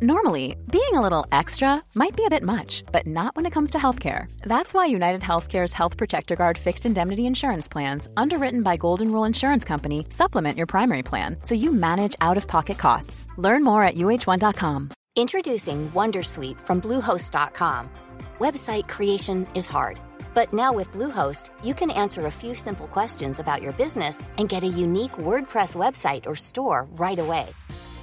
Normally, being a little extra might be a bit much, but not when it comes to healthcare. That's why United Healthcare's Health Protector Guard fixed indemnity insurance plans, underwritten by Golden Rule Insurance Company, supplement your primary plan so you manage out of pocket costs. Learn more at uh1.com. Introducing Wondersuite from Bluehost.com. Website creation is hard, but now with Bluehost, you can answer a few simple questions about your business and get a unique WordPress website or store right away.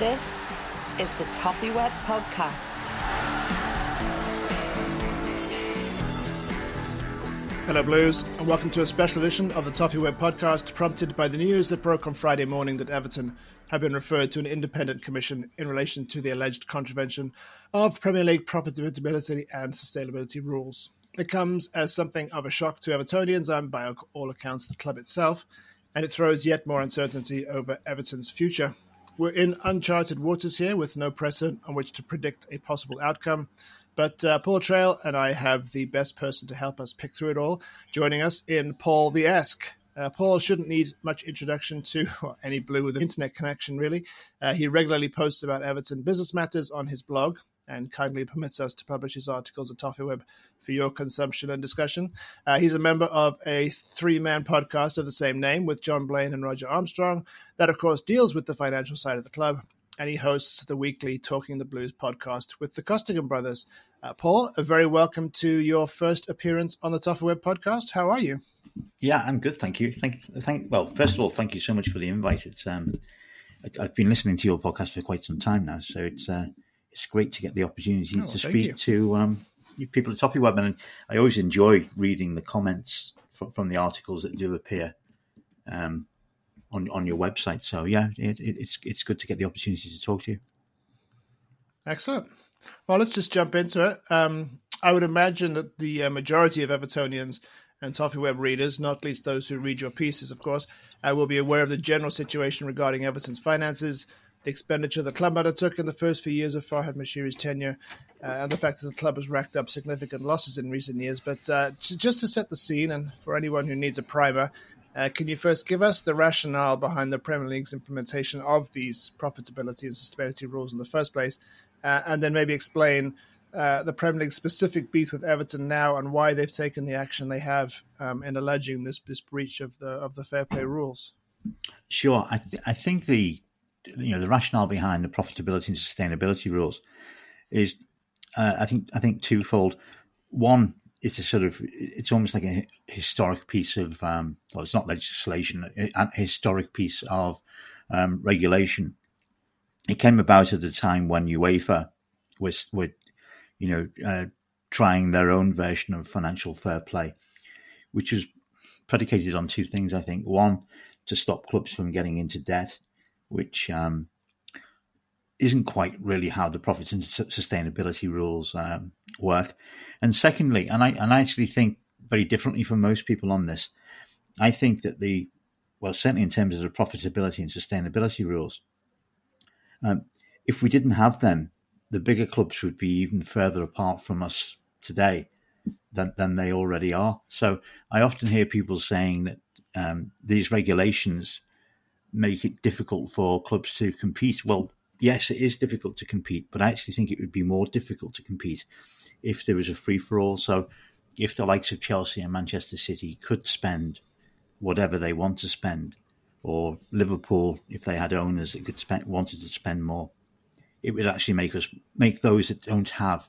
This is the Toffee Web Podcast. Hello, Blues, and welcome to a special edition of the Toffee Web podcast, prompted by the news that broke on Friday morning that Everton have been referred to an independent commission in relation to the alleged contravention of Premier League profitability and sustainability rules. It comes as something of a shock to Evertonians and, by all accounts, the club itself, and it throws yet more uncertainty over Everton's future. We're in uncharted waters here with no precedent on which to predict a possible outcome. But uh, Paul Traill and I have the best person to help us pick through it all. Joining us in Paul the Esk. Uh, Paul shouldn't need much introduction to any blue with an internet connection, really. Uh, he regularly posts about Everton business matters on his blog and kindly permits us to publish his articles at Toffee Web for your consumption and discussion. Uh, he's a member of a three man podcast of the same name with John Blaine and Roger Armstrong, that, of course, deals with the financial side of the club. And he hosts the weekly Talking the Blues podcast with the Costigan brothers. Uh, Paul, a very welcome to your first appearance on the Toffee Web podcast. How are you? Yeah, I'm good, thank you. Thank, thank. Well, first of all, thank you so much for the invite. It's um, I've been listening to your podcast for quite some time now, so it's uh, it's great to get the opportunity Oh, to speak you. to um, you people at Toffee Web, and I always enjoy reading the comments from, from the articles that do appear um, on on your website. So yeah, it, it, it's it's good to get the opportunity to talk to you. Excellent. Well, let's just jump into it. Um, I would imagine that the uh, majority of Evertonians and Toffee Web readers, not least those who read your pieces, of course, uh, will be aware of the general situation regarding Everton's finances, the expenditure the club undertook in the first few years of Farhad Moshiri's tenure, uh, and the fact that the club has racked up significant losses in recent years. But uh, just to set the scene, and for anyone who needs a primer, uh, can you first give us the rationale behind the Premier League's implementation of these profitability and sustainability rules in the first place, uh, and then maybe explain uh, the Premier League's specific beef with Everton now and why they've taken the action they have um, in alleging this this breach of the of the fair play rules? Sure, I, th- I think the you know the rationale behind the profitability and sustainability rules is uh, I think I think twofold. One, it's a sort of it's almost like a historic piece of um, well, it's not legislation, a historic piece of um, regulation. It came about at a time when UEFA was were you know uh, trying their own version of financial fair play, which was predicated on two things. I think one to stop clubs from getting into debt, which um, isn't quite really how the profit and sustainability rules um, work. And secondly, and I and I actually think very differently from most people on this. I think that the well, certainly in terms of the profitability and sustainability rules, um, if we didn't have them, the bigger clubs would be even further apart from us today than, than they already are. So I often hear people saying that um, these regulations make it difficult for clubs to compete. Well, yes, it is difficult to compete, but I actually think it would be more difficult to compete if there was a free for all. So if the likes of Chelsea and Manchester City could spend whatever they want to spend or Liverpool, if they had owners that could spend, wanted to spend more, it would actually make us make those that don't have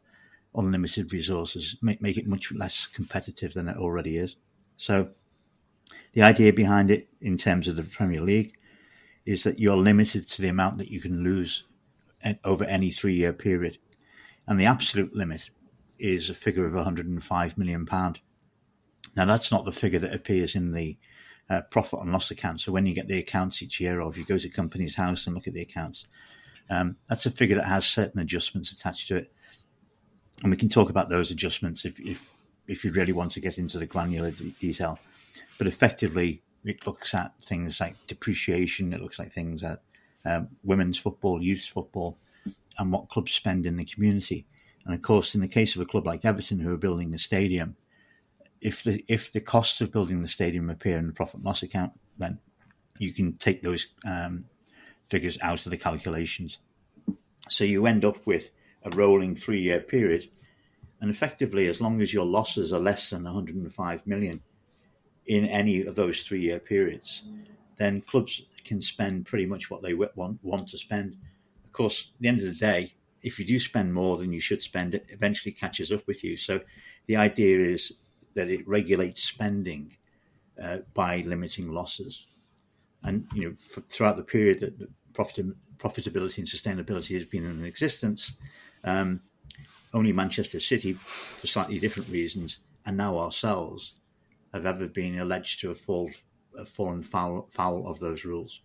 unlimited resources make make it much less competitive than it already is. So, the idea behind it, in terms of the Premier League, is that you're limited to the amount that you can lose over any three-year period, and the absolute limit is a figure of 105 million pound. Now, that's not the figure that appears in the uh, profit and loss account. So when you get the accounts each year, or if you go to a Companies House and look at the accounts, um, that's a figure that has certain adjustments attached to it, and we can talk about those adjustments if if if you really want to get into the granular detail. But effectively, it looks at things like depreciation. It looks like things at um, women's football, youth football, and what clubs spend in the community. And of course, in the case of a club like Everton, who are building a stadium, if the if the costs of building the stadium appear in the profit and loss account, then you can take those um, figures out of the calculations. So you end up with a rolling three year period, and effectively, as long as your losses are less than 105 million in any of those three year periods, then clubs can spend pretty much what they want want to spend. Of course, at the end of the day, if you do spend more than you should spend, it eventually catches up with you. So the idea is that it regulates spending uh, by limiting losses. And you know, for, throughout the period that profit, profitability and sustainability has been in existence, um, only Manchester City, for slightly different reasons, and now ourselves, have ever been alleged to have fall, fallen foul, foul of those rules.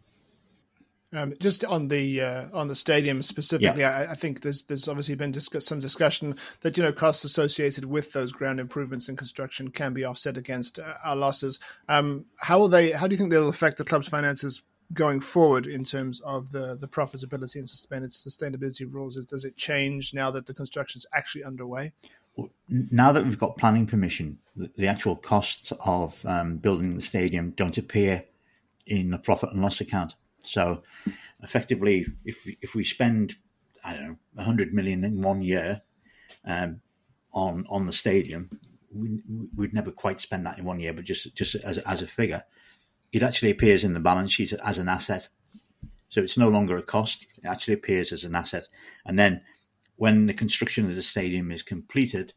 Um, just on the uh, on the stadium specifically, yeah. I, I, think there's there's obviously been discuss, some discussion that you know costs associated with those ground improvements and construction can be offset against uh, our losses. Um, how will they? How do you think they'll affect the club's finances going forward in terms of the the profitability and sustainability rules? Does it change now that the construction is actually underway? Now that we've got planning permission, the, the actual costs of um, building the stadium don't appear in the profit and loss account so effectively, if if we spend I don't know 100 million in one year um, on on the stadium, we, would never quite spend that in one year, but just just as as a figure, it actually appears in the balance sheet as an asset. So it's no longer a cost; it actually appears as an asset. And then, when the construction of the stadium is completed,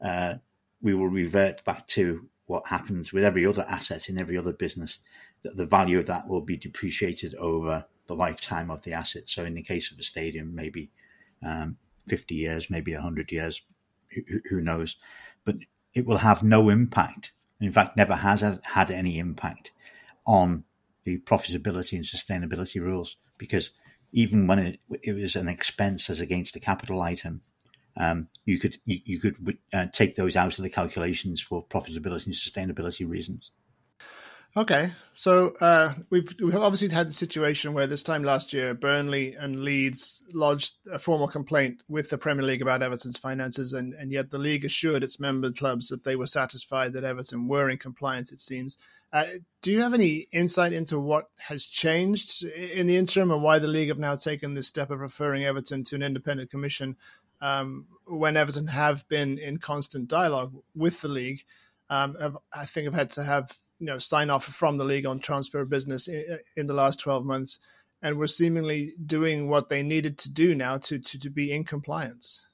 uh, we will revert back to what happens with every other asset in every other business, the value of that will be depreciated over the lifetime of the asset. So in the case of a stadium, maybe um, 50 years, maybe 100 years, who, who, knows? But it will have no impact. In fact, never has had any impact on the profitability and sustainability rules because even when it, it was an expense as against a capital item, um, you could you, you could uh, take those out of the calculations for profitability and sustainability reasons. Okay, so uh, we've we've obviously had a situation where this time last year, Burnley and Leeds lodged a formal complaint with the Premier League about Everton's finances, and, and yet the league assured its member clubs that they were satisfied that Everton were in compliance. It seems. Uh, do you have any insight into what has changed in the interim, and why the league have now taken this step of referring Everton to an independent commission um, when Everton have been in constant dialogue with the league? Um, I think have had to have you know sign off from the league on transfer business in, in, the last 12 months and were seemingly doing what they needed to do now to to, to be in compliance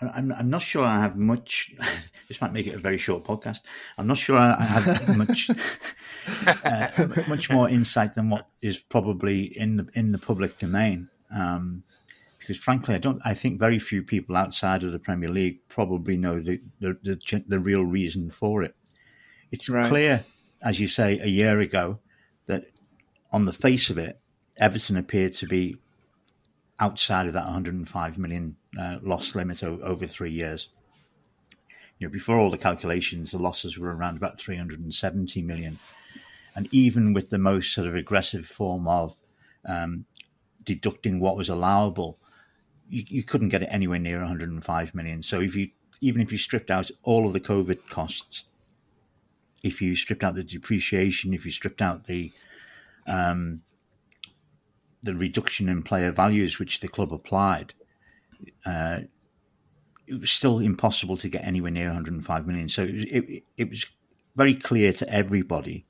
I'm, I'm not sure I have much. This might make it a very short podcast. I'm not sure I have much uh, much more insight than what is probably in the in the public domain. Um, because frankly, I don't. I think very few people outside of the Premier League probably know the the, the, the real reason for it. It's right. clear, as you say, a year ago, that on the face of it, Everton appeared to be outside of that 105 million uh, loss limit o- over three years. You know, before all the calculations, the losses were around about 370 million, and even with the most sort of aggressive form of um, deducting what was allowable, you, you couldn't get it anywhere near 105 million. So if you even if you stripped out all of the COVID costs if you stripped out the depreciation, if you stripped out the um, the reduction in player values which the club applied, uh, it was still impossible to get anywhere near 105 million. So it, it, it was very clear to everybody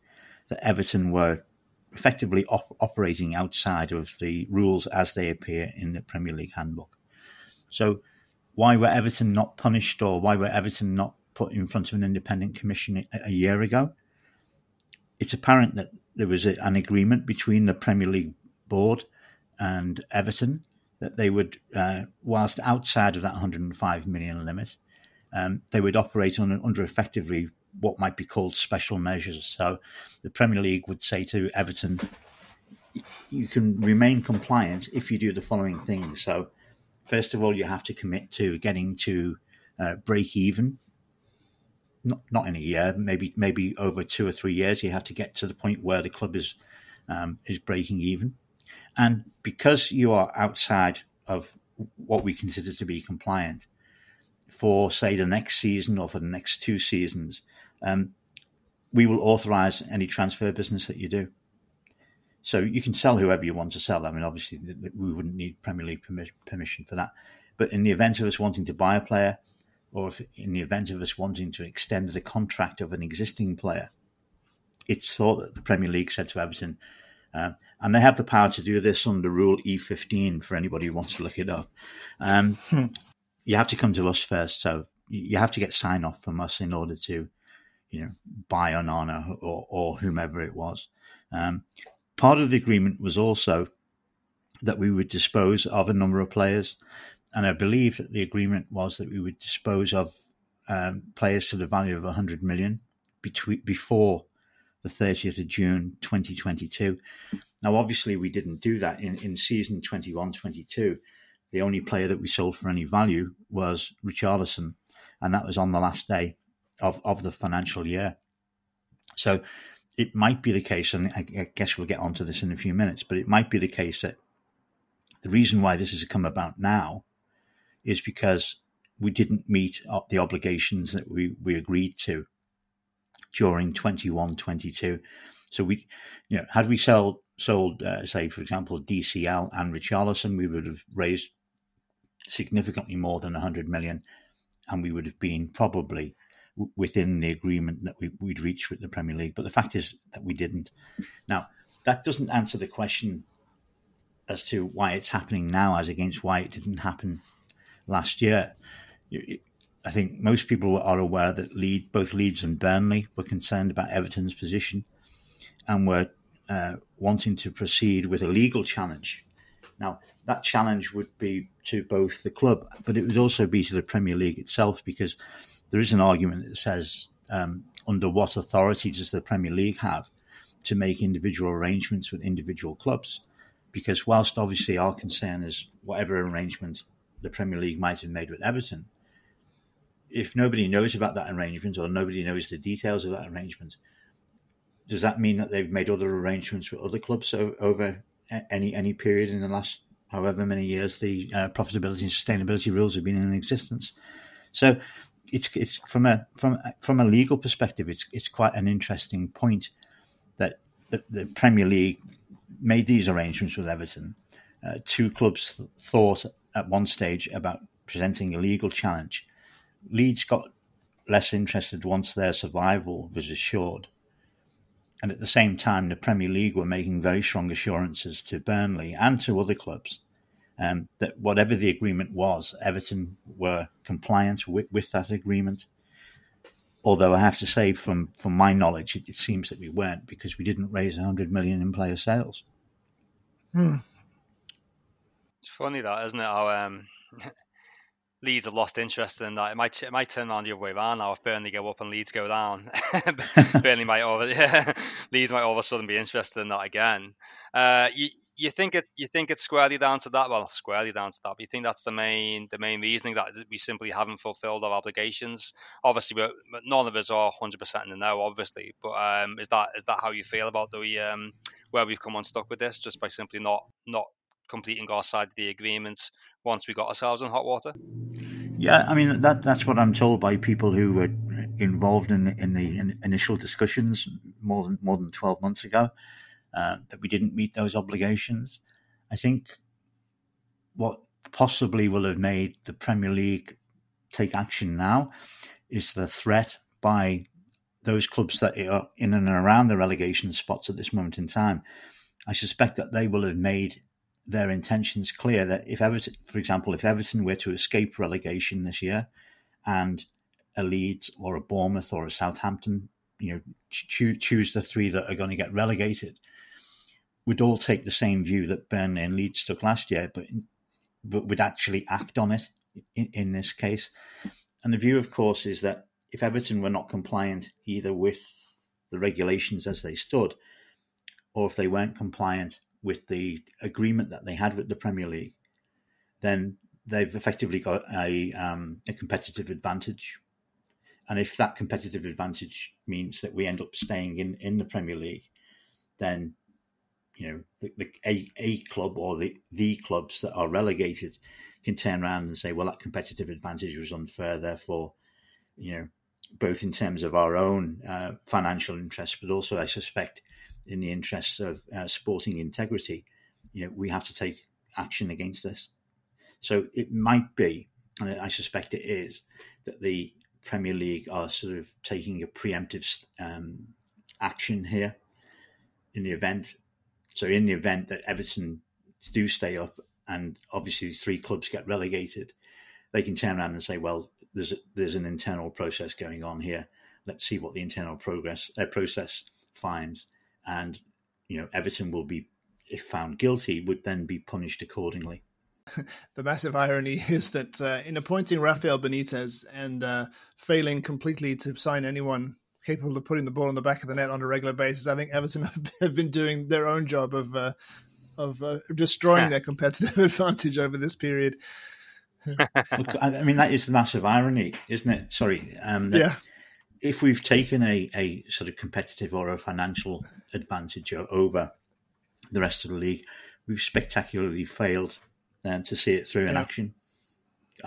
that Everton were effectively op- operating outside of the rules as they appear in the Premier League handbook. So, why were Everton not punished, or why were Everton not put in front of an independent commission a, a year ago? It's apparent that there was a, an agreement between the Premier League board and Everton that they would, uh, whilst outside of that 105 million limit, um, they would operate on, under effectively what might be called special measures. So the Premier League would say to Everton, you can remain compliant if you do the following things. So, first of all, you have to commit to getting to uh, break even. Not not in a year, maybe maybe over two or three years. You have to get to the point where the club is um, is breaking even, and because you are outside of what we consider to be compliant, for say the next season or for the next two seasons, um, we will authorize any transfer business that you do. So you can sell whoever you want to sell. I mean, obviously, we wouldn't need Premier League permission for that. But in the event of us wanting to buy a player, or if in the event of us wanting to extend the contract of an existing player, it's thought that the Premier League said to Everton, um, and they have the power to do this under Rule E15 for anybody who wants to look it up. Um, hmm. You have to come to us first. So you have to get sign off from us in order to you know, buy Onana or, or whomever it was. Um, part of the agreement was also that we would dispose of a number of players. And I believe that the agreement was that we would dispose of um, players to the value of 100 million between, before the 30th of June 2022. Now, obviously, we didn't do that in, in season 21 22. The only player that we sold for any value was Richarlison, and that was on the last day of, of the financial year. So it might be the case, and I, I guess we'll get onto this in a few minutes, but it might be the case that the reason why this has come about now is because we didn't meet the obligations that we, we agreed to during 21 22 so we you know had we sold sold uh, say for example dcl and richarlison we would have raised significantly more than 100 million and we would have been probably within the agreement that we, would reached with the Premier League. But the fact is that we didn't. Now, that doesn't answer the question as to why it's happening now as against why it didn't happen last year. I think most people are aware that both Leeds and Burnley were concerned about Everton's position and were uh, wanting to proceed with a legal challenge. Now, that challenge would be to both the club, but it would also be to the Premier League itself because there is an argument that says um, under what authority does the Premier League have to make individual arrangements with individual clubs? Because whilst obviously our concern is whatever arrangement the Premier League might have made with Everton, if nobody knows about that arrangement or nobody knows the details of that arrangement, does that mean that they've made other arrangements with other clubs over any any period in the last however many years the uh, profitability and sustainability rules have been in existence? So it's it's from a from from a legal perspective, it's it's quite an interesting point that the, the Premier League made these arrangements with Everton. Uh, two clubs thought at one stage about presenting a legal challenge. Leeds got less interested once their survival was assured. And at the same time, the Premier League were making very strong assurances to Burnley and to other clubs um, that whatever the agreement was, Everton were compliant with, with that agreement. Although I have to say, from, from my knowledge, it, it seems that we weren't because we didn't raise 100 million in player sales. Hmm. It's funny that, isn't it? How um, Leeds have lost interest in that. It might it might turn around the other way around now if Burnley go up and Leeds go down. Burnley might over yeah, Leeds might all of a sudden be interested in that again. Uh, you, you think it you think it's squarely down to that? Well, squarely down to that. But you think that's the main the main reasoning that we simply haven't fulfilled our obligations. Obviously, none of us are 100 percent in the know, obviously. But um, is that is that how you feel about the um, where we've come unstuck with this, just by simply not not completing our side of the agreements once we got ourselves in hot water? Yeah, I mean that that's what I'm told by people who were involved in in the in initial discussions more than more than 12 months ago. Uh, that we didn't meet those obligations. I think what possibly will have made the Premier League take action now is the threat by those clubs that are in and around the relegation spots at this moment in time, I suspect that they will have made their intentions clear that if Everton, for example, if Everton were to escape relegation this year and a Leeds or a Bournemouth or a Southampton, you know, choose, choose the three that are going to get relegated, would all take the same view that Burnley and Leeds took last year, but but would actually act on it in, in this case. And the view, of course, is that if Everton were not compliant either with the regulations as they stood, or if they weren't compliant with the agreement that they had with the Premier League, then they've effectively got a, um, a competitive advantage. And if that competitive advantage means that we end up staying in, in the Premier League, then you know the, the a, a club or the the clubs that are relegated can turn around and say, well, that competitive advantage was unfair. Therefore, you know, both in terms of our own uh, financial interests, but also, I suspect, in the interests of uh, sporting integrity, you know, we have to take action against this. So it might be, and I suspect it is, that the Premier League are sort of taking a preemptive um, action here in the event. So in the event that Everton do stay up, and obviously three clubs get relegated, they can turn around and say, "Well, there's a, there's an internal process going on here. Let's see what the internal progress uh, process finds." And you know Everton will be, if found guilty, would then be punished accordingly. the massive irony is that uh, in appointing Rafael Benitez and uh, failing completely to sign anyone capable of putting the ball in the back of the net on a regular basis, I think Everton have been doing their own job of uh, of uh, destroying yeah. their competitive advantage over this period. Look, I mean that is the massive irony, isn't it? Sorry, um, yeah if we've taken a, a sort of competitive or a financial advantage over the rest of the league, we've spectacularly failed um, to see it through in action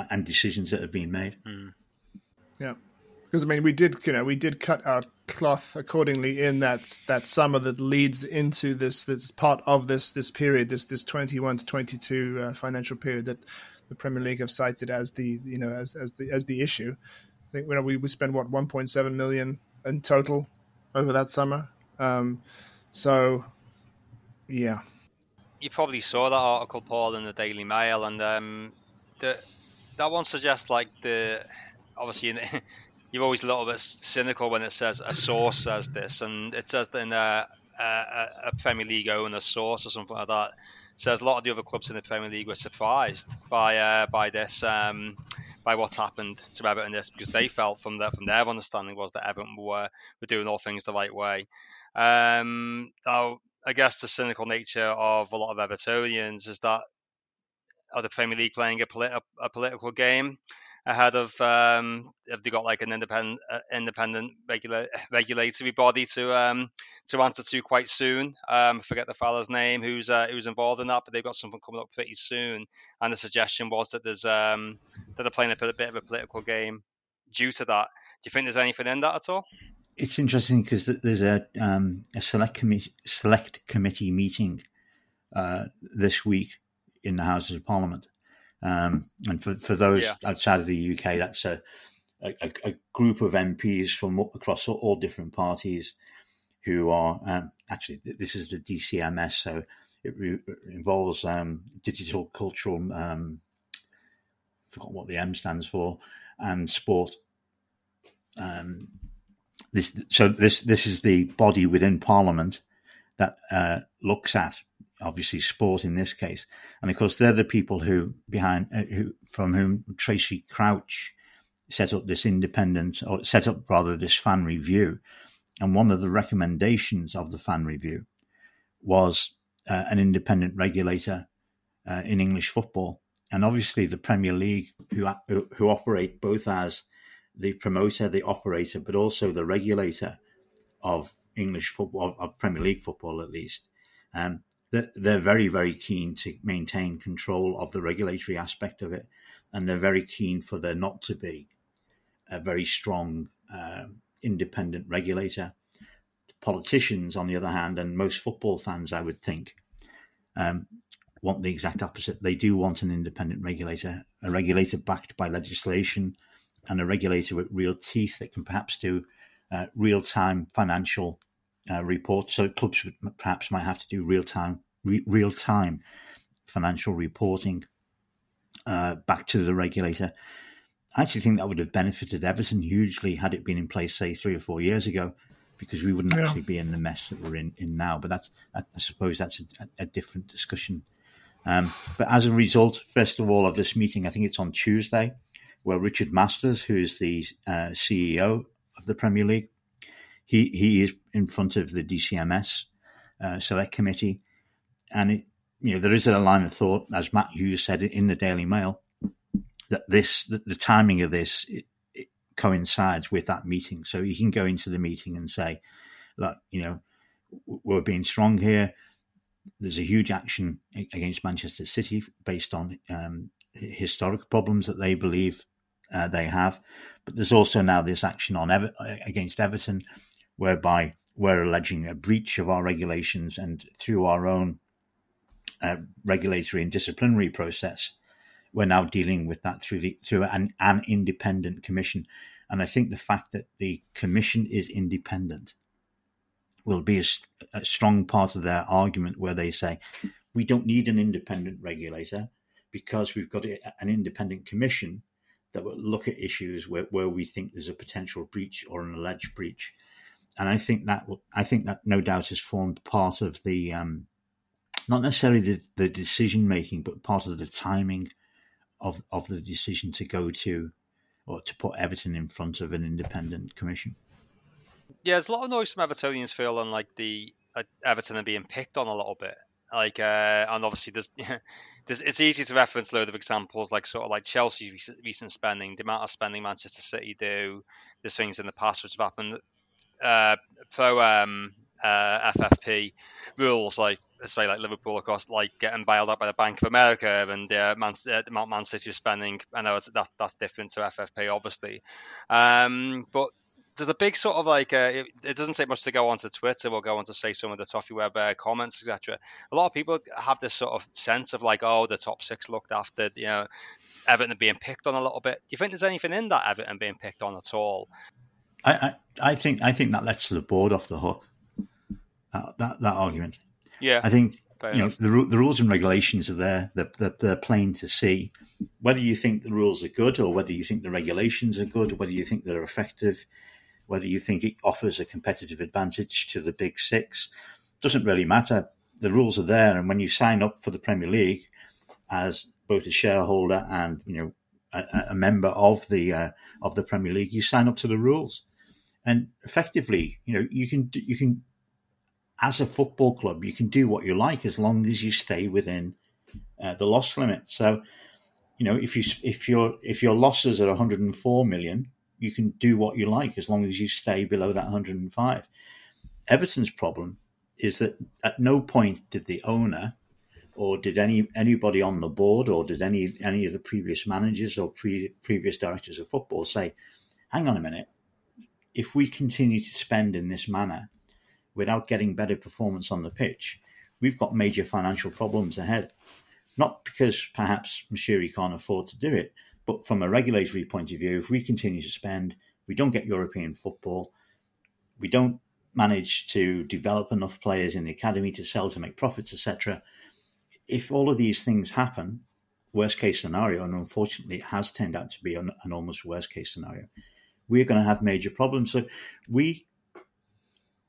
and decisions that have been made. Mm. Yeah, because I mean, we did, you know, we did cut our cloth accordingly in that that summer that leads into this this part of this this period, this this twenty one to twenty two uh, financial period that the Premier League have cited as the you know as as the as the issue. I think you know, we we spent what 1.7 million in total over that summer. Um, so, yeah. You probably saw that article, Paul, in the Daily Mail, and um, the, that one suggests like the obviously you're always a little bit cynical when it says a source says this, and it says that in a, a, a Premier League owner source or something like that says a lot of the other clubs in the Premier League were surprised by uh, by this um, by what's happened to Everton this because they felt from their from their understanding was that Everton were were doing all things the right way. Um, I guess the cynical nature of a lot of Evertonians is that are the Premier League playing a, politi- a political game? Ahead of um, have they got like an independent uh, independent regula- regulatory body to um, to answer to quite soon. Um, I forget the fellow's name who's uh, who's involved in that, but they've got something coming up pretty soon. And the suggestion was that there's um, that they're playing a bit, a bit of a political game due to that. Do you think there's anything in that at all? It's interesting because there's a um, a select committee select committee meeting uh, this week in the Houses of Parliament um, and for, for those yeah. outside of the UK, that's a, a, a, group of MPs from across all different parties who are um, actually this is the DCMS, so it, re- involves um, digital cultural. Um, forgot what the M stands for, and sport. Um, this so this this is the body within Parliament that uh, looks at obviously sport in this case, and of course they're the people who behind uh, who from whom Tracey Crouch set up this independent or set up rather this fan review, and one of the recommendations of the fan review was uh, an independent regulator uh, in English football, and obviously the Premier League who who operate both as the promoter, the operator, but also the regulator of English football, of, of Premier League football at least. Um, they're very, very keen to maintain control of the regulatory aspect of it. And they're very keen for there not to be a very strong uh, independent regulator. Politicians, on the other hand, and most football fans, I would think, um, want the exact opposite. They do want an independent regulator, a regulator backed by legislation, and a regulator with real teeth that can perhaps do uh, real time financial uh, reports. So clubs perhaps might have to do real time re- real time financial reporting uh, back to the regulator. I actually think that would have benefited Everton hugely had it been in place, say, three or four years ago, because we wouldn't yeah. actually be in the mess that we're in, in now. But that's, I suppose, that's a, a different discussion. Um, but as a result, first of all, of this meeting, I think it's on Tuesday, where Richard Masters, who is the uh, CEO of the Premier League, he he is in front of the DCMS uh, Select Committee, and it, you know there is a line of thought, as Matt Hughes said in the Daily Mail, that this that the timing of this it, it coincides with that meeting, so he can go into the meeting and say, look, you know, we're being strong here. There's a huge action against Manchester City based on um, historic problems that they believe uh, they have, but there's also now this action on Ever- against Everton, whereby we're alleging a breach of our regulations and through our own uh, regulatory and disciplinary process, we're now dealing with that through the through an, an independent commission. And I think the fact that the commission is independent will be a, a strong part of their argument where they say we don't need an independent regulator because we've got an independent commission that will look at issues where, where we think there's a potential breach or an alleged breach. And I think that I think that no doubt has formed part of the um, not necessarily the, the decision making, but part of the timing of of the decision to go to or to put Everton in front of an independent commission. Yeah, there's a lot of noise from Evertonians feeling like the like Everton are being picked on a little bit. Like, uh, and obviously there's, there's, it's easy to reference a load of examples like sort of like Chelsea's recent, recent spending, the amount of spending Manchester City do. There's things in the past which have happened. Uh, pro um, uh, FFP rules like very like Liverpool, of course, like getting bailed out by the Bank of America and uh, Man, uh, Man City is spending. I know that's that's different to FFP, obviously, um, but there's a big sort of like uh, it, it, doesn't take much to go onto Twitter or go on to say some of the Toffee Web uh, comments, etc. A lot of people have this sort of sense of like, oh, the top six looked after, you know, Everton being picked on a little bit. Do you think there's anything in that Everton being picked on at all? I, I, I think I think that lets the board off the hook. That that, that argument. Yeah, I think you know the the rules and regulations are there. They're, they're, they're plain to see. Whether you think the rules are good or whether you think the regulations are good, or whether you think they're effective, whether you think it offers a competitive advantage to the big six, doesn't really matter. The rules are there, and when you sign up for the Premier League as both a shareholder and you know a, a member of the uh, of the Premier League, you sign up to the rules, and effectively, you know, you can you can as a football club, you can do what you like as long as you stay within uh, the loss limit. So, you know, if you if your if your losses are 104 million, you can do what you like as long as you stay below that 105. Everton's problem is that at no point did the owner or did any anybody on the board or did any any of the previous managers or pre, previous directors of football say, "Hang on a minute, if we continue to spend in this manner, without getting better performance on the pitch, we've got major financial problems ahead. Not because perhaps Moshiri can't afford to do it, but from a regulatory point of view, if we continue to spend, we don't get European football, we don't manage to develop enough players in the academy to sell to make profits, etc. If all of these things happen, worst case scenario, and unfortunately it has turned out to be an, an almost worst case scenario, we're going to have major problems. So we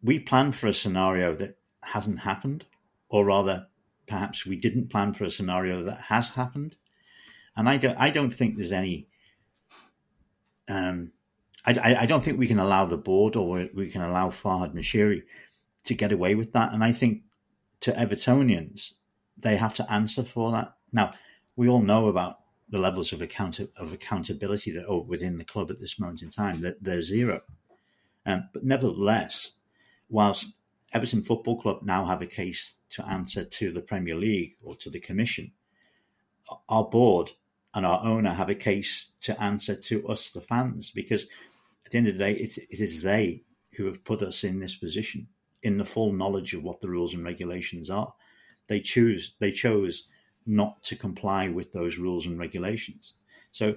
we planned for a scenario that hasn't happened, or rather, perhaps we didn't plan for a scenario that has happened. And I don't, I don't think there's any. Um, I, I don't think we can allow the board or we can allow Farhad Moshiri to get away with that. And I think to Evertonians, they have to answer for that. Now, we all know about the levels of account of accountability that are within the club at this moment in time. That they're zero, um, but nevertheless, whilst Everton Football Club now have a case to answer to the Premier League or to the Commission, our board and our owner have a case to answer to us, the fans, because at the end of the day, it, it is they who have put us in this position in the full knowledge of what the rules and regulations are. They choose, they chose not to comply with those rules and regulations. So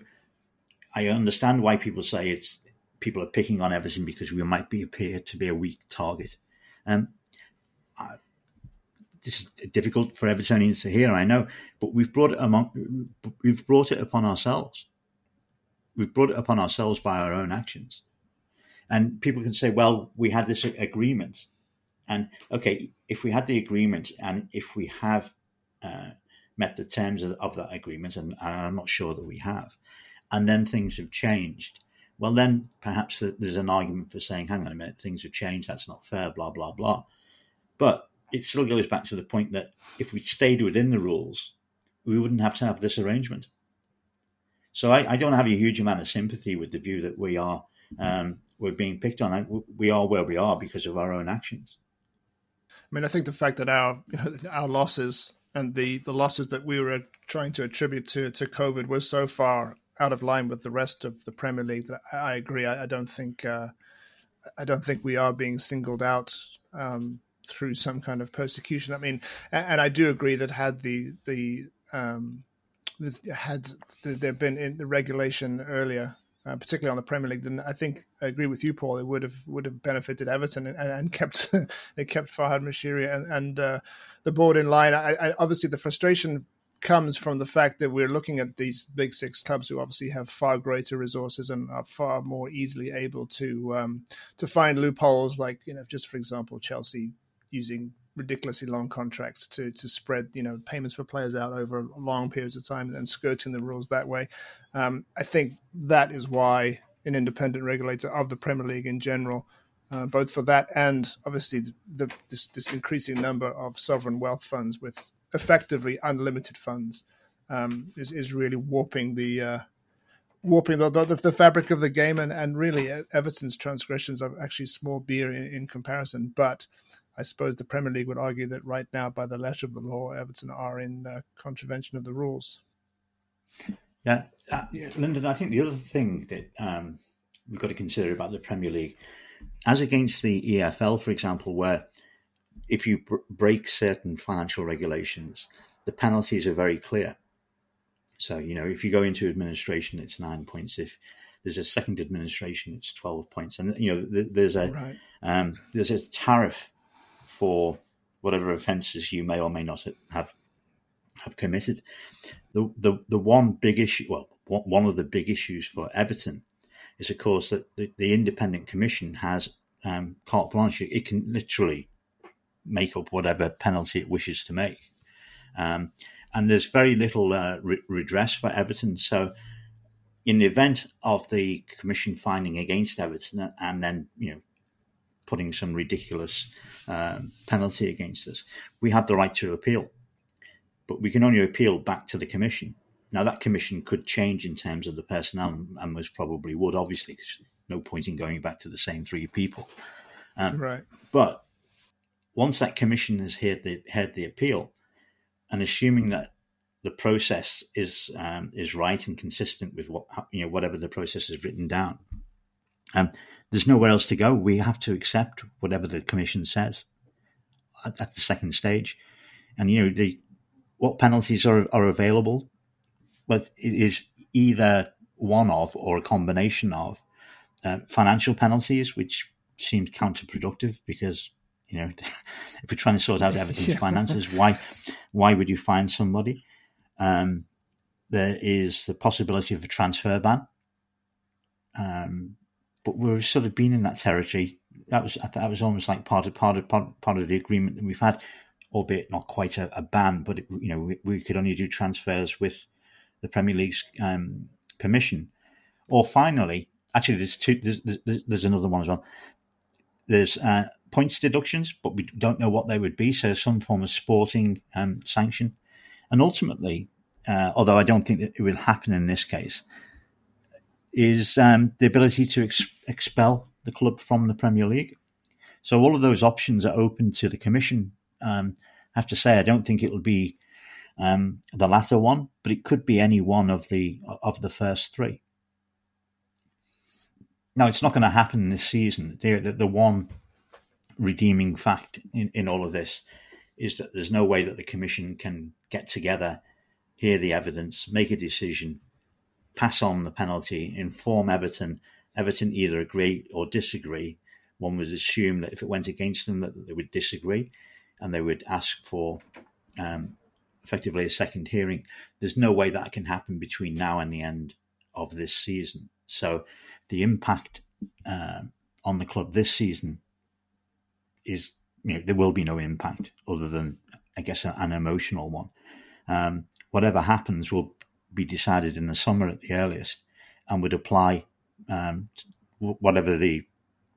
I understand why people say it's people are picking on Everton because we might be appear to be a weak target. Um, I, this is difficult for Evertonians to hear, I know, but we've brought it among, we've brought it upon ourselves. We've brought it upon ourselves by our own actions. And people can say, well, we had this agreement. And okay, if we had the agreement and if we have uh, met the terms of, of that agreement, and, and, I'm not sure that we have, and then things have changed, well, then perhaps there's an argument for saying, hang on a minute, things have changed, that's not fair, blah, blah, blah. But it still goes back to the point that if we stayed within the rules, we wouldn't have to have this arrangement. So I, I don't have a huge amount of sympathy with the view that we are um, we're being picked on. We are where we are because of our own actions. I mean, I think the fact that our our losses and the, the losses that we were trying to attribute to to COVID were so far out of line with the rest of the Premier League that I, I agree. I, I, don't think uh, I don't think we are being singled out um, through some kind of persecution. I mean, and, and I do agree that had the the um, had there been in the regulation earlier, uh, particularly on the Premier League, then I think I agree with you, Paul. It would have would have benefited Everton and, and kept it kept Farhad Moshiri and, and uh, the board in line. I, I, obviously, the frustration comes from the fact that we're looking at these big six clubs who obviously have far greater resources and are far more easily able to um, to find loopholes. Like you know, just for example, Chelsea using ridiculously long contracts to to spread you know payments for players out over long periods of time and skirting the rules that way. Um, I think that is why an independent regulator of the Premier League in general, uh, both for that and obviously the, the, this, this increasing number of sovereign wealth funds with effectively unlimited funds, um, is is really warping the. Uh, warping the, the, the fabric of the game and, and really Everton's transgressions are actually small beer in, in comparison but I suppose the Premier League would argue that right now, by the letter of the law, Everton are in uh, contravention of the rules. Yeah, uh, Lyndon, I think the other thing that um, we've got to consider about the Premier League, as against the EFL, for example, where if you br- break certain financial regulations, the penalties are very clear. So, you know, if you go into administration, it's nine points. If there's a second administration, it's 12 points. And, you know, there's a, right. um, there's a tariff for whatever offences you may or may not have have committed. The the the one big issue, well, one of the big issues for Everton is, of course, that the, the independent commission has um, carte blanche. It can literally make up whatever penalty it wishes to make, um, and there's very little uh, re- redress for Everton. So, in the event of the commission finding against Everton, and then you know putting some ridiculous um, penalty against us, we have the right to appeal. But we can only appeal back to the commission. Now, that commission could change in terms of the personnel, and most probably would, obviously, because no point in going back to the same three people. Um, right. But once that commission has heard the, heard the appeal, and assuming that the process is um, is right and consistent with what you know whatever the process is written down, um, there's nowhere else to go. We have to accept whatever the commission says at, at the second stage. And you know the what penalties are are available, but it is either one of or a combination of uh, financial penalties, which seems counterproductive because you know if we're trying to sort out Everton's yeah. finances, why why would you find somebody? Um, there is the possibility of a transfer ban. Um, but we've sort of been in that territory. That was that was almost like part of part of part, part of the agreement that we've had, albeit not quite a, a ban. But it, you know, we, we, could only do transfers with the Premier League's um, permission. Or finally, actually, there's two. There's, there's, there's another one as well. There's uh, points deductions, but we don't know what they would be. So some form of sporting um, sanction, and ultimately, uh, although I don't think that it will happen in this case, is um, the ability to ex- expel the club from the Premier League. So all of those options are open to the Commission. Um, I have to say, I don't think it will be um, the latter one, but it could be any one of the of the first three. Now, it's not going to happen this season. The, the, the one redeeming fact in, in all of this is that there's no way that the Commission can get together, hear the evidence, make a decision, pass on the penalty, inform Everton Everton either agree or disagree, one would assume that if it went against them, that they would disagree, and they would ask for um, effectively a second hearing. There's no way that can happen between now and the end of this season. So the impact uh, on the club this season is, you know, there will be no impact other than, I guess, an, emotional one. Um, whatever happens will be decided in the summer at the earliest and would apply um, whatever the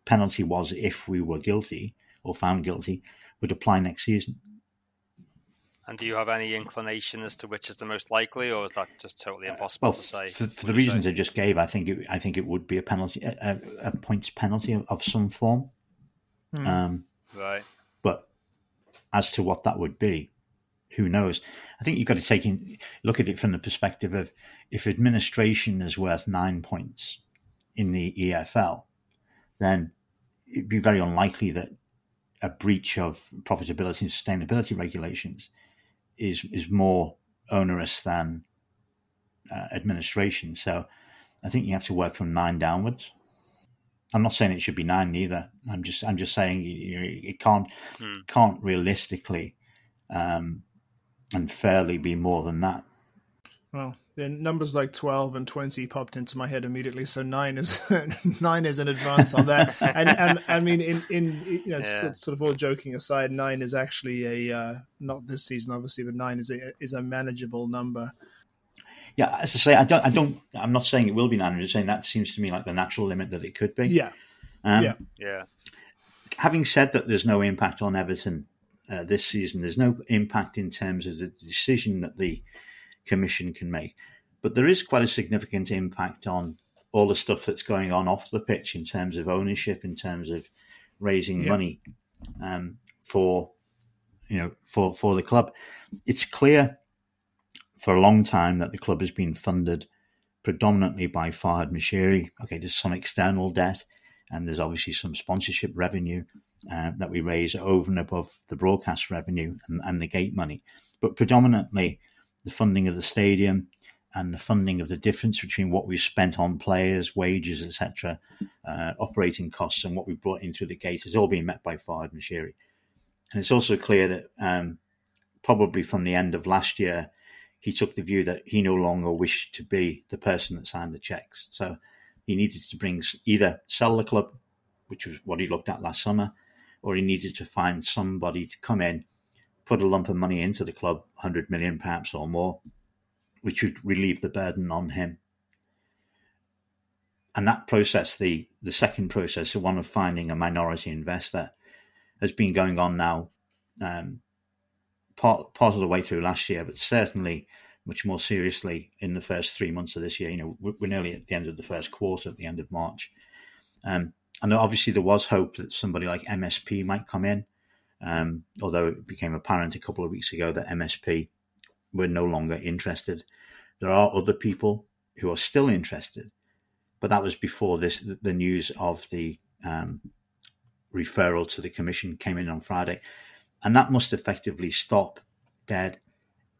penalty was if we were guilty or found guilty would apply next season. And do you have any inclination as to which is the most likely, or is that just totally uh, impossible uh, well, to say? For, for the reasons say? I just gave, I think it, I think it would be a penalty, a, a points penalty of, of some form. Hmm. Um, right. But as to what that would be, who knows? I think you've got to take in look at it from the perspective of if administration is worth nine points in the EFL, then it'd be very unlikely that a breach of profitability and sustainability regulations is is more onerous than uh, administration. So I think you have to work from nine downwards. I'm not saying it should be nine neither. I'm just I'm just saying you know, it can't hmm. can't realistically um, and fairly be more than that. Well, the numbers like 12 and 20 popped into my head immediately. So 9 is 9 is an advance on that. And and i mean in in you know yeah. sort of all joking aside 9 is actually a uh, not this season obviously but 9 is a is a manageable number. Yeah as i say i don't i don't i'm not saying it will be 9 i'm just saying that seems to me like the natural limit that it could be. Yeah. Um, yeah. Yeah. Having said that there's no impact on everton uh, this season there's no impact in terms of the decision that the commission can make. But there is quite a significant impact on all the stuff that's going on off the pitch in terms of ownership, in terms of raising yeah. money um, for you know for for the club. It's clear for a long time that the club has been funded predominantly by Farhad Moshiri. Okay, there's some external debt, and there's obviously some sponsorship revenue uh, that we raise over and above the broadcast revenue and, and the gate money. But predominantly, the funding of the stadium and the funding of the difference between what we've spent on players, wages, etc., uh, operating costs, and what we brought in through the gate has all been met by Farhad Moshiri. And it's also clear that um, probably from the end of last year, he took the view that he no longer wished to be the person that signed the checks. So he needed to bring either sell the club, which was what he looked at last summer, or he needed to find somebody to come in put a lump of money into the club, 100 million perhaps or more, which would relieve the burden on him. And that process, the, the second process, the one of finding a minority investor, has been going on now um, part, part of the way through last year, but certainly much more seriously in the first three months of this year. You know, we're nearly at the end of the first quarter, at the end of March. Um, and obviously there was hope that somebody like MSP might come in um, although it became apparent a couple of weeks ago that MSP were no longer interested. There are other people who are still interested, but that was before this the news of the um, referral to the commission came in on Friday, and that must effectively stop dead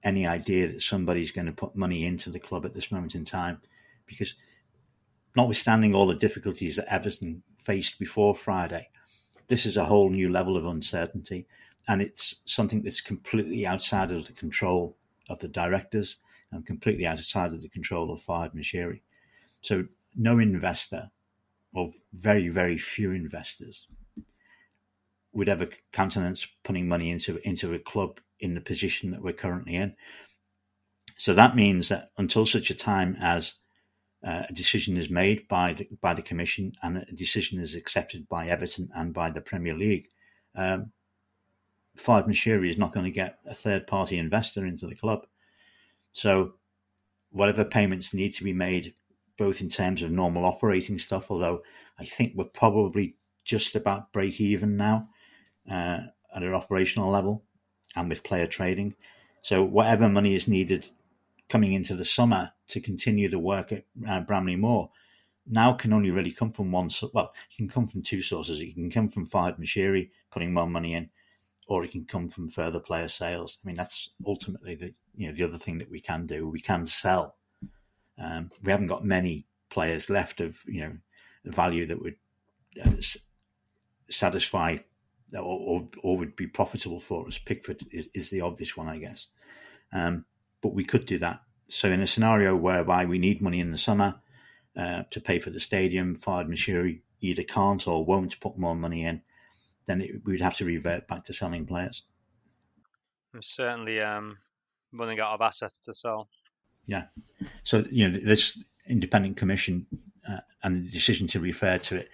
any idea that somebody's going to put money into the club at this moment in time, because notwithstanding all the difficulties that Everton faced before Friday, this is a whole new level of uncertainty, and it's something that's completely outside of the control of the directors and completely outside of the control of Farhad Moshiri. So no investor, or very very few investors, would ever countenance putting money into into a club in the position that we're currently in. So that means that until such a time as uh, a decision is made by the by the commission and a decision is accepted by Everton and by the Premier League, um, Farhad Moshiri is not going to get a third party investor into the club. So, whatever payments need to be made, both in terms of normal operating stuff, although I think we're probably just about break even now uh, at an operational level and with player trading. So, whatever money is needed coming into the summer to continue the work at uh, Bramley Moore now can only really come from one. Well, it can come from two sources. It can come from Farhad Moshiri putting more money in, or it can come from further player sales. I mean, that's ultimately the you know the other thing that we can do. We can sell. Um, we haven't got many players left of you know the value that would uh, satisfy or, or, or, would be profitable for us. Pickford is, is the obvious one, I guess. Um, but we could do that. So in a scenario whereby we need money in the summer uh, to pay for the stadium, Farhad Moshiri either can't or won't put more money in, then it, we'd have to revert back to selling players. certainly um, running out of assets to sell. Yeah. So, you know, this independent commission uh, and the decision to refer to it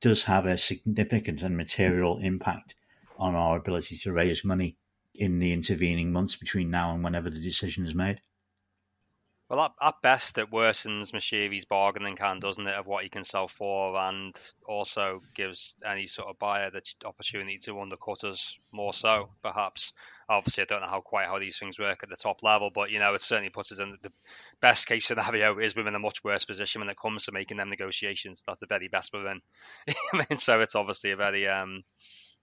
does have a significant and material impact on our ability to raise money in the intervening months between now and whenever the decision is made. Well, at, at best, it worsens Moshiri's bargaining can, doesn't it, of what he can sell for, and also gives any sort of buyer the opportunity to undercut us more so, perhaps. Obviously, I don't know how quite how these things work at the top level, but you know, it certainly puts us in the best case scenario is we're in a much worse position when it comes to making them negotiations. That's the very best we're. So it's obviously a very um,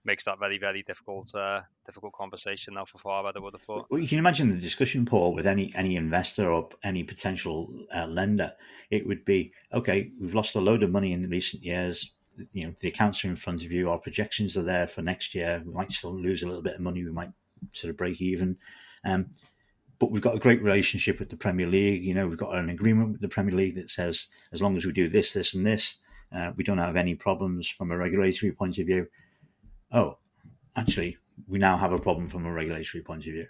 makes that very very difficult uh, difficult conversation now for Farhad. I would have thought. Well, you can imagine the discussion, Paul, with any any investor or any potential uh, lender. It would be okay. We've lost a load of money in recent years. You know, the accounts are in front of you. Our projections are there for next year. We might still lose a little bit of money. We might sort of break even. Um, but we've got a great relationship with the Premier League. You know, we've got an agreement with the Premier League that says as long as we do this, this, and this, uh, we don't have any problems from a regulatory point of view oh, actually, we now have a problem from a regulatory point of view.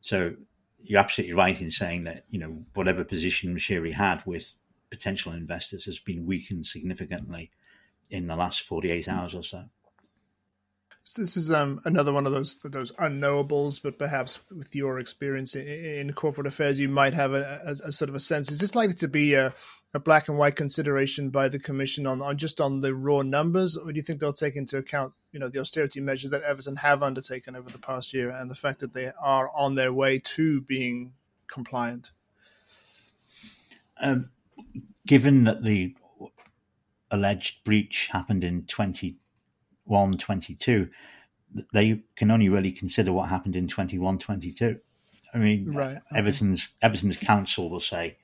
So you're absolutely right in saying that, you know, whatever position Moshiri had with potential investors has been weakened significantly in the last 48 hours or so. So this is um, another one of those those unknowables, but perhaps with your experience in, in corporate affairs, you might have a, a, a, sort of a sense. Is this likely to be a, a black and white consideration by the commission on, on just on the raw numbers, or do you think they'll take into account, you know, the austerity measures that Everton have undertaken over the past year and the fact that they are on their way to being compliant? Um, given that the alleged breach happened in 20 21 22, they can only really consider what happened in 21 22. I mean, right. Everton's, Everton's counsel will say,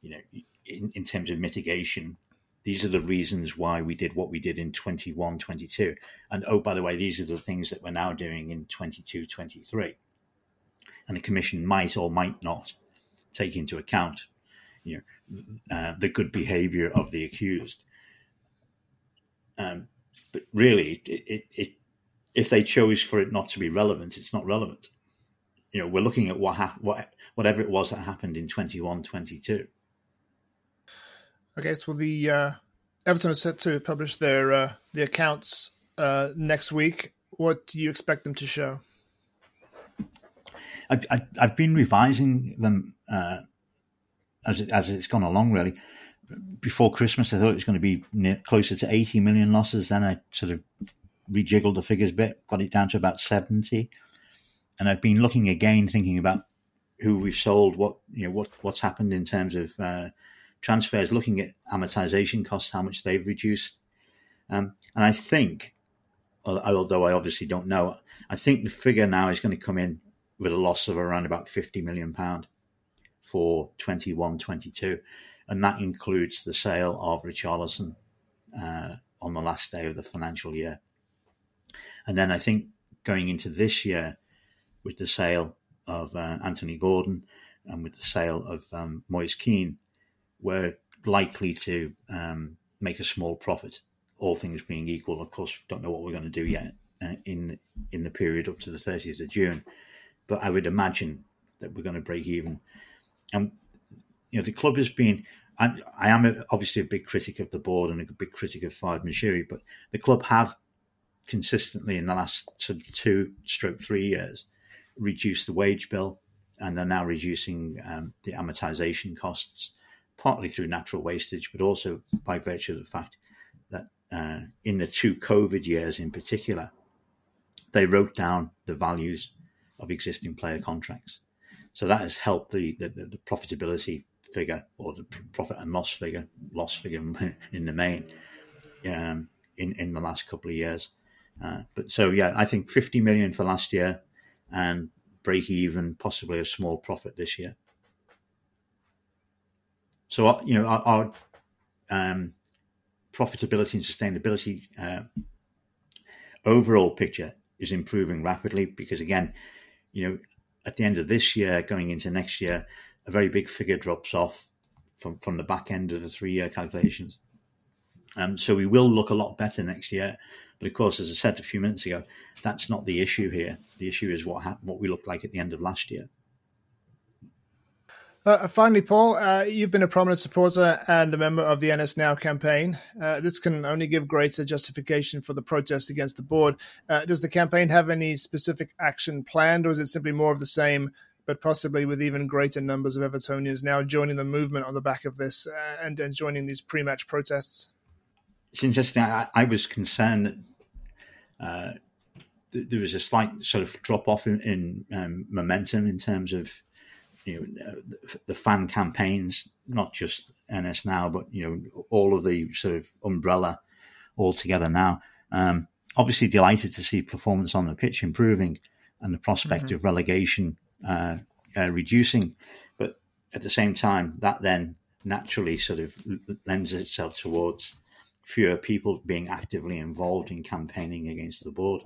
you know, in, in terms of mitigation, these are the reasons why we did what we did in 21 22. And oh, by the way, these are the things that we're now doing in 22 23. And the commission might or might not take into account, you know, uh, the good behavior of the accused. Um, but really, it, it, it, if they chose for it not to be relevant, it's not relevant. You know, we're looking at what what whatever it was that happened in 21, 22. Okay, so the uh, Everton is set to publish their uh, the accounts uh, next week. What do you expect them to show? I've, I've been revising them uh, as it, as it's gone along, really before Christmas, I thought it was going to be near, closer to 80 million losses. Then I sort of rejiggled the figures a bit, got it down to about 70. And I've been looking again, thinking about who we've sold, what you know, what what's happened in terms of uh, transfers, looking at amortization costs, how much they've reduced. Um, and I think, although I obviously don't know, I think the figure now is going to come in with a loss of around about 50 million pound for 21, 22 and that includes the sale of Richarlison uh, on the last day of the financial year. And then I think going into this year with the sale of uh, Anthony Gordon and with the sale of um, Moise Kean, we're likely to um, make a small profit, all things being equal. Of course, we don't know what we're going to do yet uh, in in the period up to the 30th of June, but I would imagine that we're going to break even. And you know, the club has been. I, I am obviously a big critic of the board and a big critic of Farhad Moshiri, but the club have consistently in the last sort of two stroke three years reduced the wage bill and they're now reducing um, the amortization costs, partly through natural wastage, but also by virtue of the fact that uh, in the two COVID years in particular, they wrote down the values of existing player contracts. So that has helped the, the, the profitability figure or the profit and loss figure, loss figure in the main, um, in in the last couple of years. Uh, but so yeah, I think 50 million for last year and break even, possibly a small profit this year. So uh, you know our, our um, profitability and sustainability uh, overall picture is improving rapidly because again, you know, at the end of this year, going into next year, a very big figure drops off from, from the back end of the three year calculations. Um, so we will look a lot better next year. But of course, as I said a few minutes ago, that's not the issue here. The issue is what ha- what we looked like at the end of last year. Uh, finally, Paul, uh, you've been a prominent supporter and a member of the NS Now campaign. Uh, this can only give greater justification for the protest against the board. Uh, does the campaign have any specific action planned, or is it simply more of the same, but possibly with even greater numbers of Evertonians now joining the movement on the back of this uh, and, and joining these pre match protests? It's interesting. I, I was concerned that uh, th- there was a slight sort of drop off in, in um, momentum in terms of you know the, the, fan campaigns, not just NS now, but you know all of the sort of umbrella all together now. Um, obviously, delighted to see performance on the pitch improving and the prospect mm-hmm. of relegation uh, uh, reducing, but at the same time, that then naturally sort of lends itself towards fewer people being actively involved in campaigning against the board.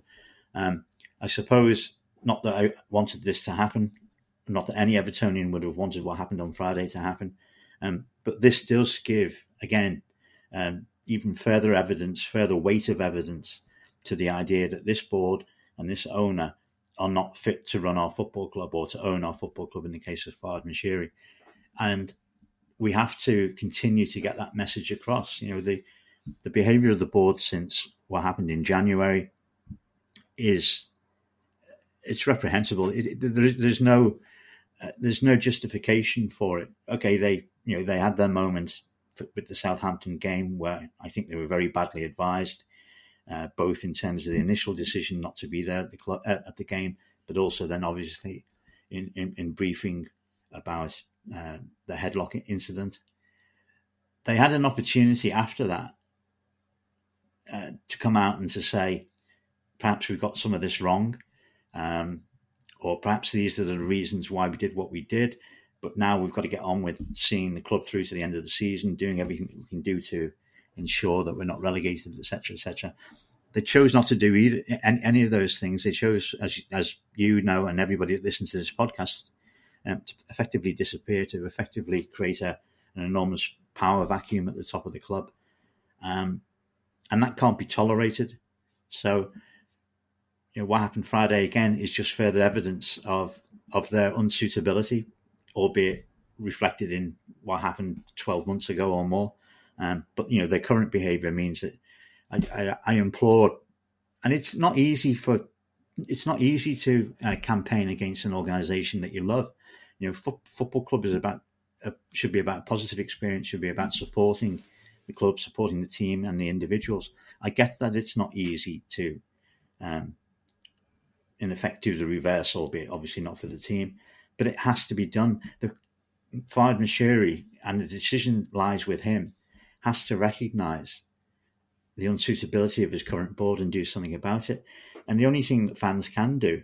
Um, I suppose not that I wanted this to happen. Not that any Evertonian would have wanted what happened on Friday to happen. Um, but this does give, again, um, even further evidence, further weight of evidence to the idea that this board and this owner are not fit to run our football club or to own our football club in the case of Farhad Moshiri. And we have to continue to get that message across. You know, the the behaviour of the board since what happened in January is it's reprehensible. It, there, there's no uh, there's no justification for it. Okay, they you know they had their moments with the Southampton game where I think they were very badly advised, uh, both in terms of the initial decision not to be there at the cl- at the game, but also then obviously in in, in briefing about uh, the headlock incident. They had an opportunity after that uh, to come out and to say, perhaps we got some of this wrong. Um, or perhaps these are the reasons why we did what we did. But now we've got to get on with seeing the club through to the end of the season, doing everything that we can do to ensure that we're not relegated, etc., etc. They chose not to do either any of those things. They chose, as as you know, and everybody that listens to this podcast, um, to effectively disappear, to effectively create a, an enormous power vacuum at the top of the club, um, and that can't be tolerated. So you know, what happened Friday again is just further evidence of of their unsuitability, albeit reflected in what happened 12 months ago or more. Um, but you know, their current behaviour means that I, I, I, implore, and it's not easy for it's not easy to uh, campaign against an organisation that you love. You know, fo- football club is about uh, should be about a positive experience, should be about supporting the club, supporting the team and the individuals. I get that it's not easy to um, in effect do the reverse, albeit obviously not for the team, but it has to be done. The Farhad Moshiri, and the decision lies with him, has to recognise the unsuitability of his current board and do something about it. And the only thing that fans can do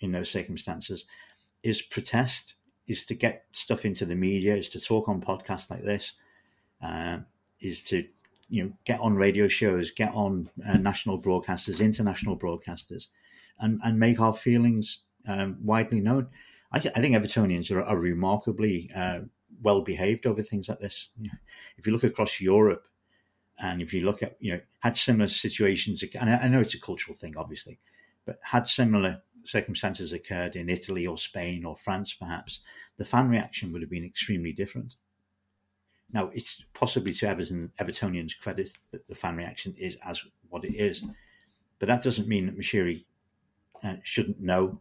in those circumstances is protest, is to get stuff into the media, is to talk on podcasts like this, uh, is to you know get on radio shows, get on uh, national broadcasters, international broadcasters, and, and make our feelings um, widely known. I, I, think Evertonians are, are remarkably uh, well behaved over things like this. If you look across Europe, and if you look at you know had similar situations, and I, know it's a cultural thing, obviously, but had similar circumstances occurred in Italy or Spain or France, perhaps the fan reaction would have been extremely different. Now, it's possibly to Everton, Evertonians' credit that the fan reaction is as what it is, but that doesn't mean that Moshiri uh, shouldn't know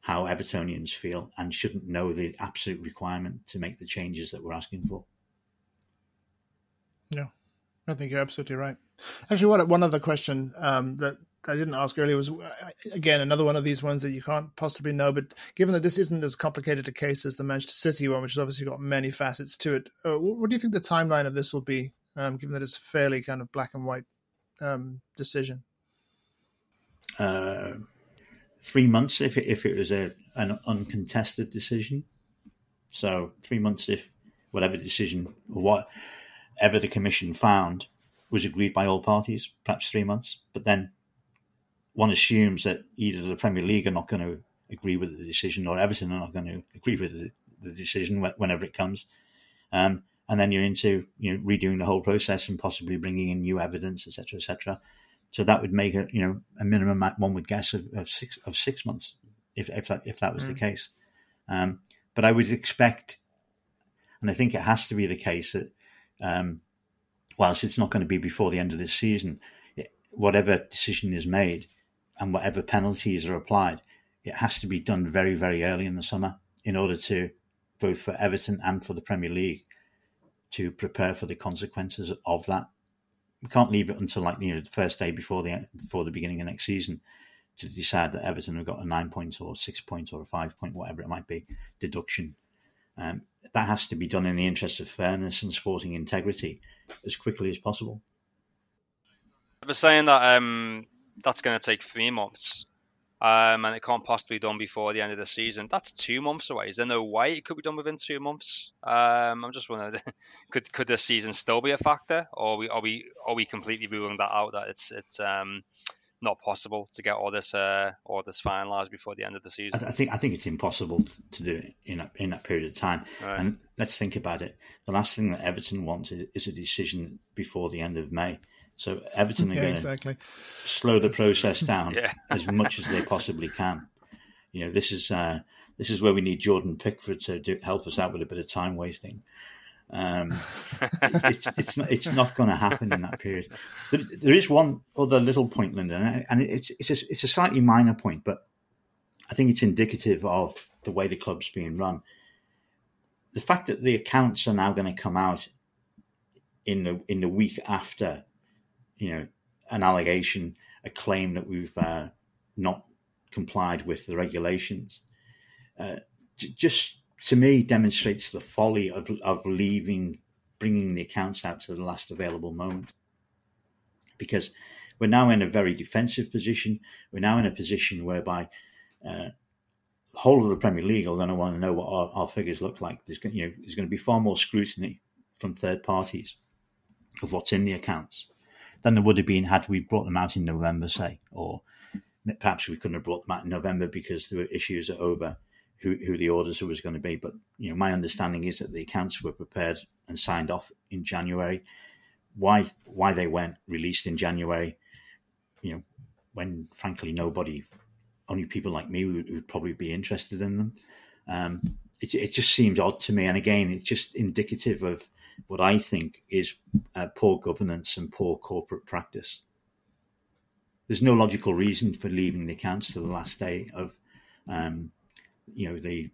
how Evertonians feel and shouldn't know the absolute requirement to make the changes that we're asking for. Yeah, I think you're absolutely right. Actually, what one other question um, that I didn't ask earlier was uh, again another one of these ones that you can't possibly know. But given that this isn't as complicated a case as the Manchester City one, which has obviously got many facets to it, uh, what do you think the timeline of this will be? Um, given that it's fairly kind of black and white um, decision. Uh, three months if it, if it was a an uncontested decision. So three months if whatever decision or whatever the commission found was agreed by all parties, perhaps three months. But then one assumes that either the Premier League are not going to agree with the decision or Everton are not going to agree with the, the decision whenever it comes. Um, and then you're into you know redoing the whole process and possibly bringing in new evidence, etc., etc. So that would make a you know a minimum one would guess of, of six of six months if if that if that was mm. the case. Um, but I would expect, and I think it has to be the case that um, whilst it's not going to be before the end of this season, it, whatever decision is made and whatever penalties are applied, it has to be done very very early in the summer in order to both for Everton and for the Premier League to prepare for the consequences of that. We can't leave it until like you know the first day before the before the beginning of next season to decide that Everton have got a nine point or six point or a five point, whatever it might be, deduction. Um, that has to be done in the interest of fairness and sporting integrity as quickly as possible. Was saying that um, that's going to take three months um, and it can't possibly be done before the end of the season. That's two months away. Is there no way it could be done within two months? Um, I'm just wondering, could could the season still be a factor, or are we are we are we completely ruling that out? That it's it's um, not possible to get all this uh, all this finalised before the end of the season. I, think I think it's impossible to do it in that in that period of time. Right. And let's think about it. The last thing that Everton wants is a decision before the end of May. So Everton are yeah, going exactly. to slow the process down yeah. as much as they possibly can. You know, this is uh, this is where we need Jordan Pickford to do, help us out with a bit of time wasting. Um, it's it's not, it's not going to happen in that period. There, there is one other little point, Lyndon, and it's it's a, it's a slightly minor point, but I think it's indicative of the way the club's being run. The fact that the accounts are now going to come out in the in the week after you know, an allegation, a claim that we've uh, not complied with the regulations, uh, just to me demonstrates the folly of of leaving, bringing the accounts out to the last available moment, because we're now in a very defensive position. We're now in a position whereby. Uh, the whole of the Premier League are going to want to know what our, our figures look like. There's, you know, there's going to be far more scrutiny from third parties of what's in the accounts than there would have been had we brought them out in November, say, or perhaps we couldn't have brought them out in November because there were issues over who, who the auditor was going to be. But you know, my understanding is that the accounts were prepared and signed off in January. Why why they weren't released in January, you know, when frankly nobody, only people like me would, would probably be interested in them. Um, it, it just seems odd to me, and again, it's just indicative of what I think is uh, poor governance and poor corporate practice. There's no logical reason for leaving the accounts to the last day of, um, you know, the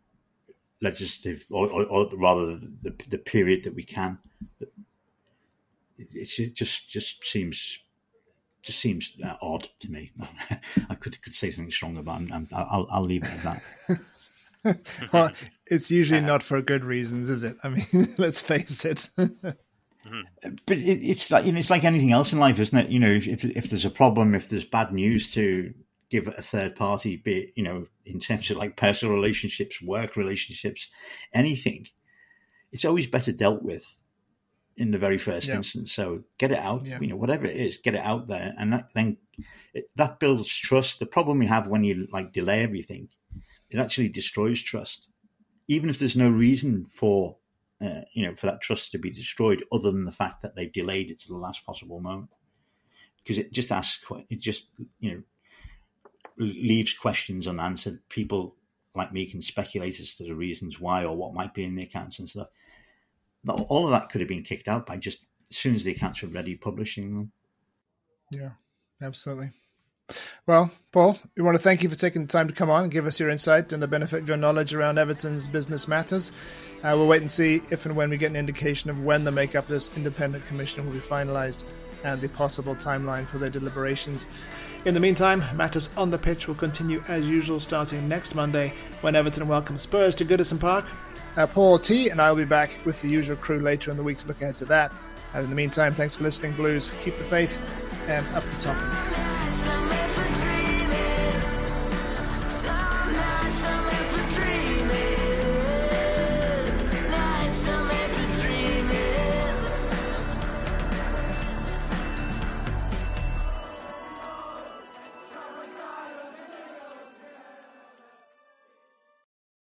legislative, or, or, or rather the, the period that we can. It just just seems just seems uh, odd to me. I could could say something stronger, but I'll, I'll leave it at that. well, it's usually not for good reasons, is it? I mean, let's face it. Mm-hmm. but it, it's like you know, it's like anything else in life, isn't it? You know, if, if, if there's a problem, if there's bad news to give a third party, be it you know, in terms of like personal relationships, work relationships, anything, it's always better dealt with in the very first yeah. instance. So get it out, yeah. you know, whatever it is, get it out there, and that, then it, that builds trust. The problem we have when you like delay everything it actually destroys trust, even if there's no reason for uh, you know for that trust to be destroyed other than the fact that they've delayed it to the last possible moment. Because it just asks it just you know leaves questions unanswered. People like me can speculate as to the reasons why or what might be in the accounts and stuff. All of that could have been kicked out by just as soon as the accounts were ready publishing them. Yeah absolutely well, Paul, we want to thank you for taking the time to come on and give us your insight and the benefit of your knowledge around Everton's business matters. Uh, we'll wait and see if and when we get an indication of when the makeup of this independent commission will be finalised and the possible timeline for their deliberations. In the meantime, matters on the pitch will continue as usual starting next Monday when Everton welcome Spurs to Goodison Park. Uh, Paul T and I will be back with the usual crew later in the week to look ahead to that. And in the meantime, thanks for listening, Blues. Keep the faith and up the find